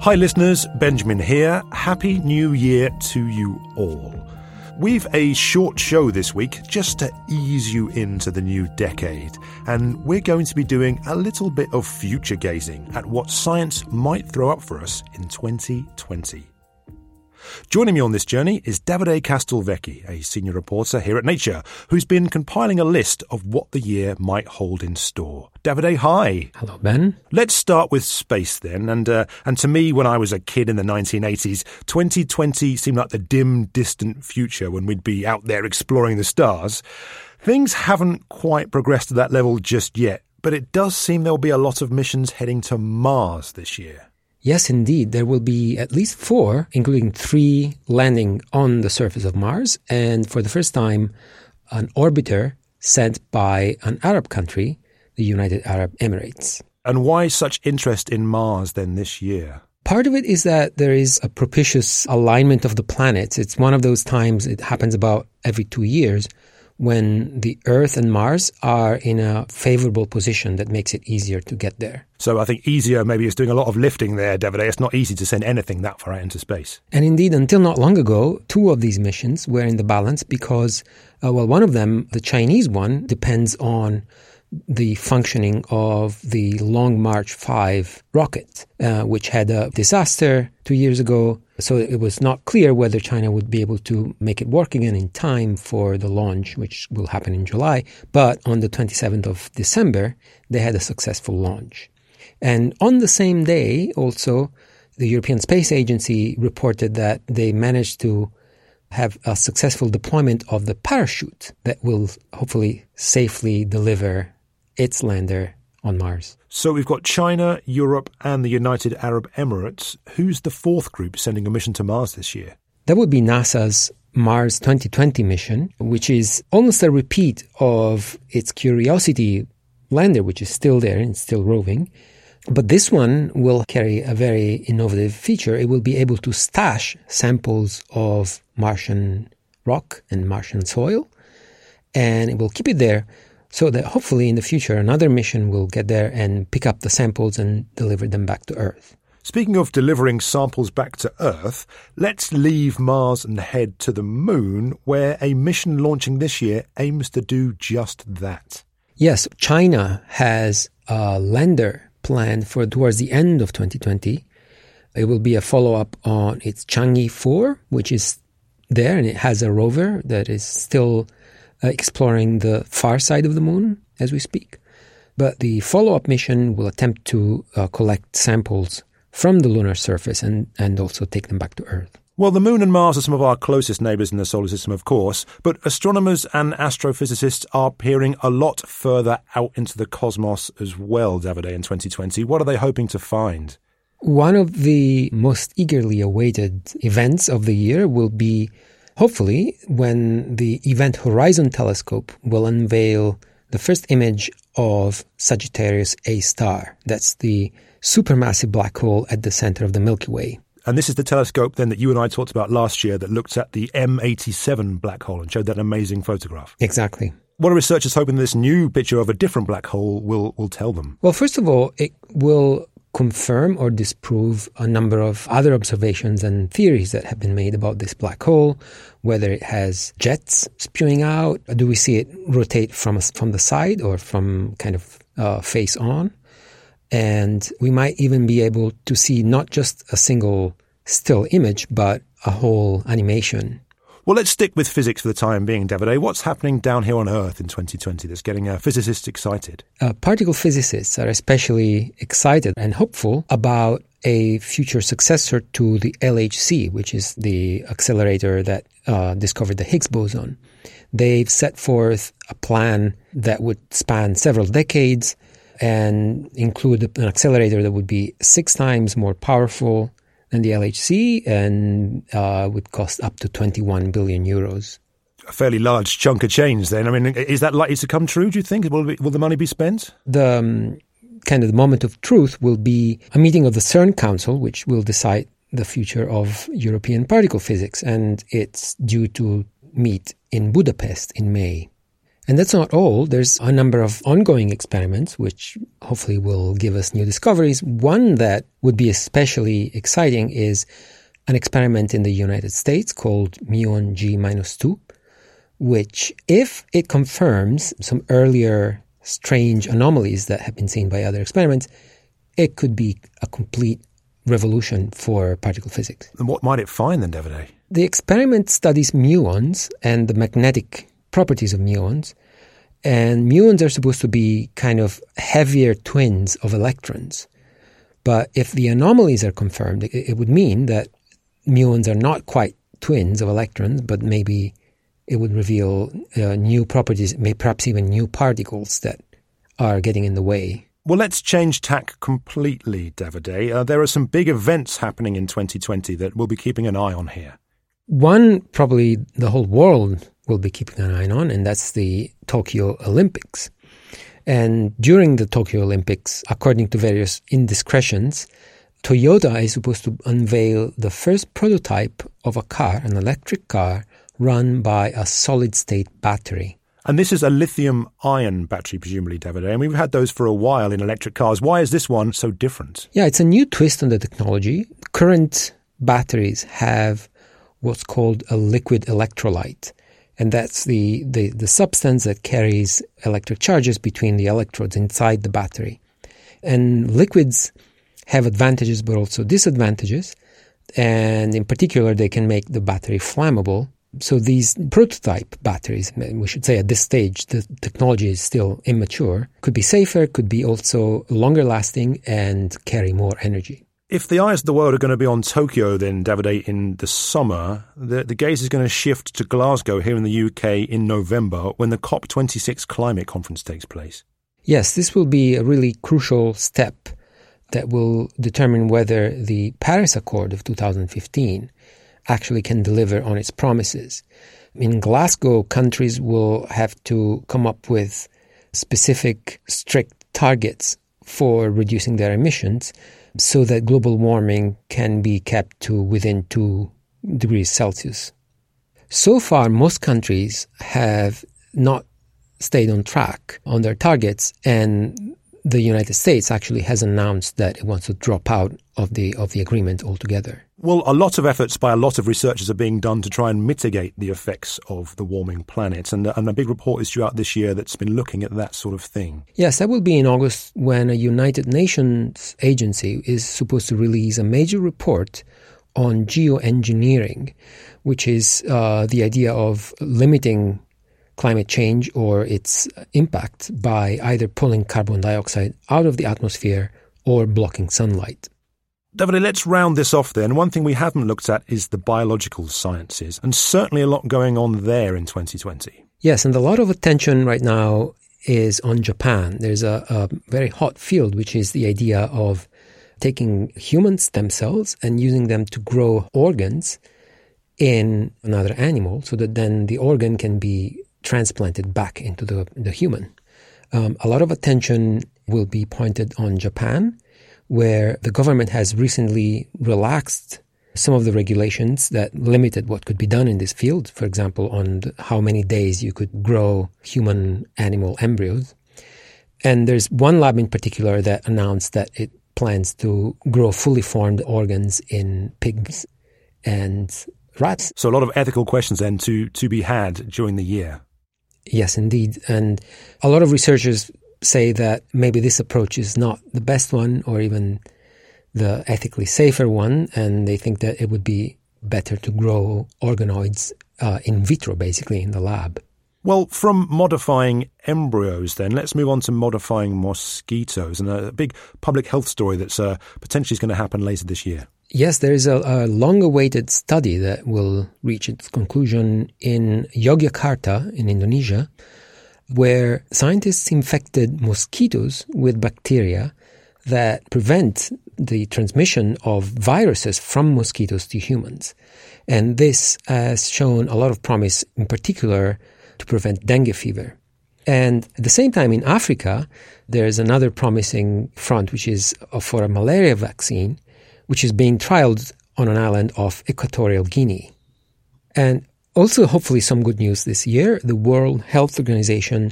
Hi, listeners. Benjamin here. Happy New Year to you all. We've a short show this week just to ease you into the new decade, and we're going to be doing a little bit of future gazing at what science might throw up for us in 2020. Joining me on this journey is Davide Castelvecchi, a senior reporter here at Nature, who's been compiling a list of what the year might hold in store. Davide, hi. Hello, Ben. Let's start with space then. And uh, and to me, when I was a kid in the 1980s, 2020 seemed like the dim, distant future when we'd be out there exploring the stars. Things haven't quite progressed to that level just yet, but it does seem there'll be a lot of missions heading to Mars this year. Yes, indeed. There will be at least four, including three landing on the surface of Mars. And for the first time, an orbiter sent by an Arab country, the United Arab Emirates. And why such interest in Mars then this year? Part of it is that there is a propitious alignment of the planets. It's one of those times, it happens about every two years, when the Earth and Mars are in a favorable position that makes it easier to get there. So I think easier maybe is doing a lot of lifting there, Davide. It's not easy to send anything that far out into space. And indeed, until not long ago, two of these missions were in the balance because, uh, well, one of them, the Chinese one, depends on the functioning of the Long March 5 rocket, uh, which had a disaster two years ago. So it was not clear whether China would be able to make it work again in time for the launch, which will happen in July. But on the 27th of December, they had a successful launch. And on the same day, also, the European Space Agency reported that they managed to have a successful deployment of the parachute that will hopefully safely deliver its lander on Mars. So we've got China, Europe, and the United Arab Emirates. Who's the fourth group sending a mission to Mars this year? That would be NASA's Mars 2020 mission, which is almost a repeat of its Curiosity lander, which is still there and still roving. But this one will carry a very innovative feature. It will be able to stash samples of Martian rock and Martian soil, and it will keep it there so that hopefully in the future another mission will get there and pick up the samples and deliver them back to Earth. Speaking of delivering samples back to Earth, let's leave Mars and head to the Moon, where a mission launching this year aims to do just that. Yes, China has a lander planned for towards the end of 2020. It will be a follow up on its Chang'e 4, which is there, and it has a rover that is still exploring the far side of the moon as we speak. But the follow up mission will attempt to uh, collect samples from the lunar surface and, and also take them back to Earth. Well, the Moon and Mars are some of our closest neighbours in the solar system, of course, but astronomers and astrophysicists are peering a lot further out into the cosmos as well, Davide, in 2020. What are they hoping to find? One of the most eagerly awaited events of the year will be hopefully when the Event Horizon Telescope will unveil the first image of Sagittarius A star. That's the supermassive black hole at the center of the Milky Way. And this is the telescope then that you and I talked about last year that looked at the M87 black hole and showed that amazing photograph. Exactly. What are researchers hoping this new picture of a different black hole will, will tell them? Well, first of all, it will confirm or disprove a number of other observations and theories that have been made about this black hole, whether it has jets spewing out, do we see it rotate from from the side or from kind of uh, face on, and we might even be able to see not just a single still image, but a whole animation well, let's stick with physics for the time being, Davide. What's happening down here on Earth in 2020 that's getting uh, physicists excited? Uh, particle physicists are especially excited and hopeful about a future successor to the LHC, which is the accelerator that uh, discovered the Higgs boson. They've set forth a plan that would span several decades and include an accelerator that would be six times more powerful than the LHC and uh, would cost up to 21 billion euros. A fairly large chunk of change then. I mean, is that likely to come true, do you think? Will, will the money be spent? The um, kind of the moment of truth will be a meeting of the CERN Council, which will decide the future of European particle physics, and it's due to meet in Budapest in May. And that's not all. There's a number of ongoing experiments which hopefully will give us new discoveries. One that would be especially exciting is an experiment in the United States called muon G-2, which, if it confirms some earlier strange anomalies that have been seen by other experiments, it could be a complete revolution for particle physics. And what might it find then, Davide? The experiment studies muons and the magnetic properties of muons. And muons are supposed to be kind of heavier twins of electrons. But if the anomalies are confirmed, it, it would mean that muons are not quite twins of electrons, but maybe it would reveal uh, new properties, may perhaps even new particles that are getting in the way. Well, let's change tack completely, Davide. Uh, there are some big events happening in 2020 that we'll be keeping an eye on here. One, probably the whole world will be keeping an eye on, and that's the Tokyo Olympics. And during the Tokyo Olympics, according to various indiscretions, Toyota is supposed to unveil the first prototype of a car, an electric car, run by a solid state battery. And this is a lithium ion battery, presumably, Davide. And we've had those for a while in electric cars. Why is this one so different? Yeah, it's a new twist on the technology. Current batteries have what's called a liquid electrolyte. And that's the, the, the substance that carries electric charges between the electrodes inside the battery. And liquids have advantages but also disadvantages. And in particular, they can make the battery flammable. So these prototype batteries, we should say at this stage, the technology is still immature, could be safer, could be also longer lasting and carry more energy. If the eyes of the world are going to be on Tokyo, then Davide, in the summer, the, the gaze is going to shift to Glasgow here in the UK in November when the COP26 climate conference takes place. Yes, this will be a really crucial step that will determine whether the Paris Accord of 2015 actually can deliver on its promises. In Glasgow, countries will have to come up with specific, strict targets for reducing their emissions so that global warming can be kept to within 2 degrees Celsius. So far, most countries have not stayed on track on their targets, and the United States actually has announced that it wants to drop out of the of the agreement altogether. Well, a lot of efforts by a lot of researchers are being done to try and mitigate the effects of the warming planet, and, and a big report is due out this year that's been looking at that sort of thing. Yes, that will be in August when a United Nations agency is supposed to release a major report on geoengineering, which is uh, the idea of limiting climate change or its impact by either pulling carbon dioxide out of the atmosphere or blocking sunlight. Davide, let's round this off then. One thing we haven't looked at is the biological sciences, and certainly a lot going on there in 2020. Yes, and a lot of attention right now is on Japan. There's a, a very hot field, which is the idea of taking human stem cells and using them to grow organs in another animal so that then the organ can be transplanted back into the, the human. Um, a lot of attention will be pointed on Japan where the government has recently relaxed some of the regulations that limited what could be done in this field, for example, on how many days you could grow human animal embryos. And there's one lab in particular that announced that it plans to grow fully formed organs in pigs and rats. So a lot of ethical questions then to, to be had during the year. Yes, indeed. And a lot of researchers say that maybe this approach is not the best one or even the ethically safer one, and they think that it would be better to grow organoids uh, in vitro, basically, in the lab. Well, from modifying embryos, then, let's move on to modifying mosquitoes and a big public health story that's uh, potentially going to happen later this year. Yes, there is a, a long awaited study that will reach its conclusion in Yogyakarta in Indonesia where scientists infected mosquitoes with bacteria that prevent the transmission of viruses from mosquitoes to humans. And this has shown a lot of promise, in particular, to prevent dengue fever. And at the same time, in Africa, there's another promising front, which is for a malaria vaccine, which is being trialed on an island of Equatorial Guinea. And Also, hopefully, some good news this year. The World Health Organization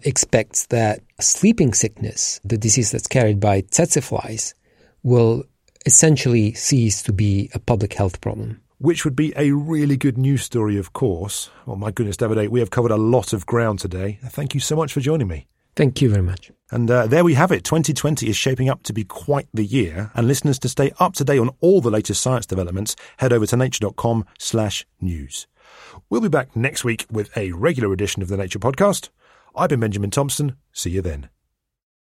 expects that sleeping sickness, the disease that's carried by tsetse flies, will essentially cease to be a public health problem. Which would be a really good news story, of course. Oh, my goodness, Davide, we have covered a lot of ground today. Thank you so much for joining me. Thank you very much. And uh, there we have it. 2020 is shaping up to be quite the year. And listeners, to stay up to date on all the latest science developments, head over to nature.com slash news. We'll be back next week with a regular edition of the Nature Podcast. I've been Benjamin Thompson. See you then.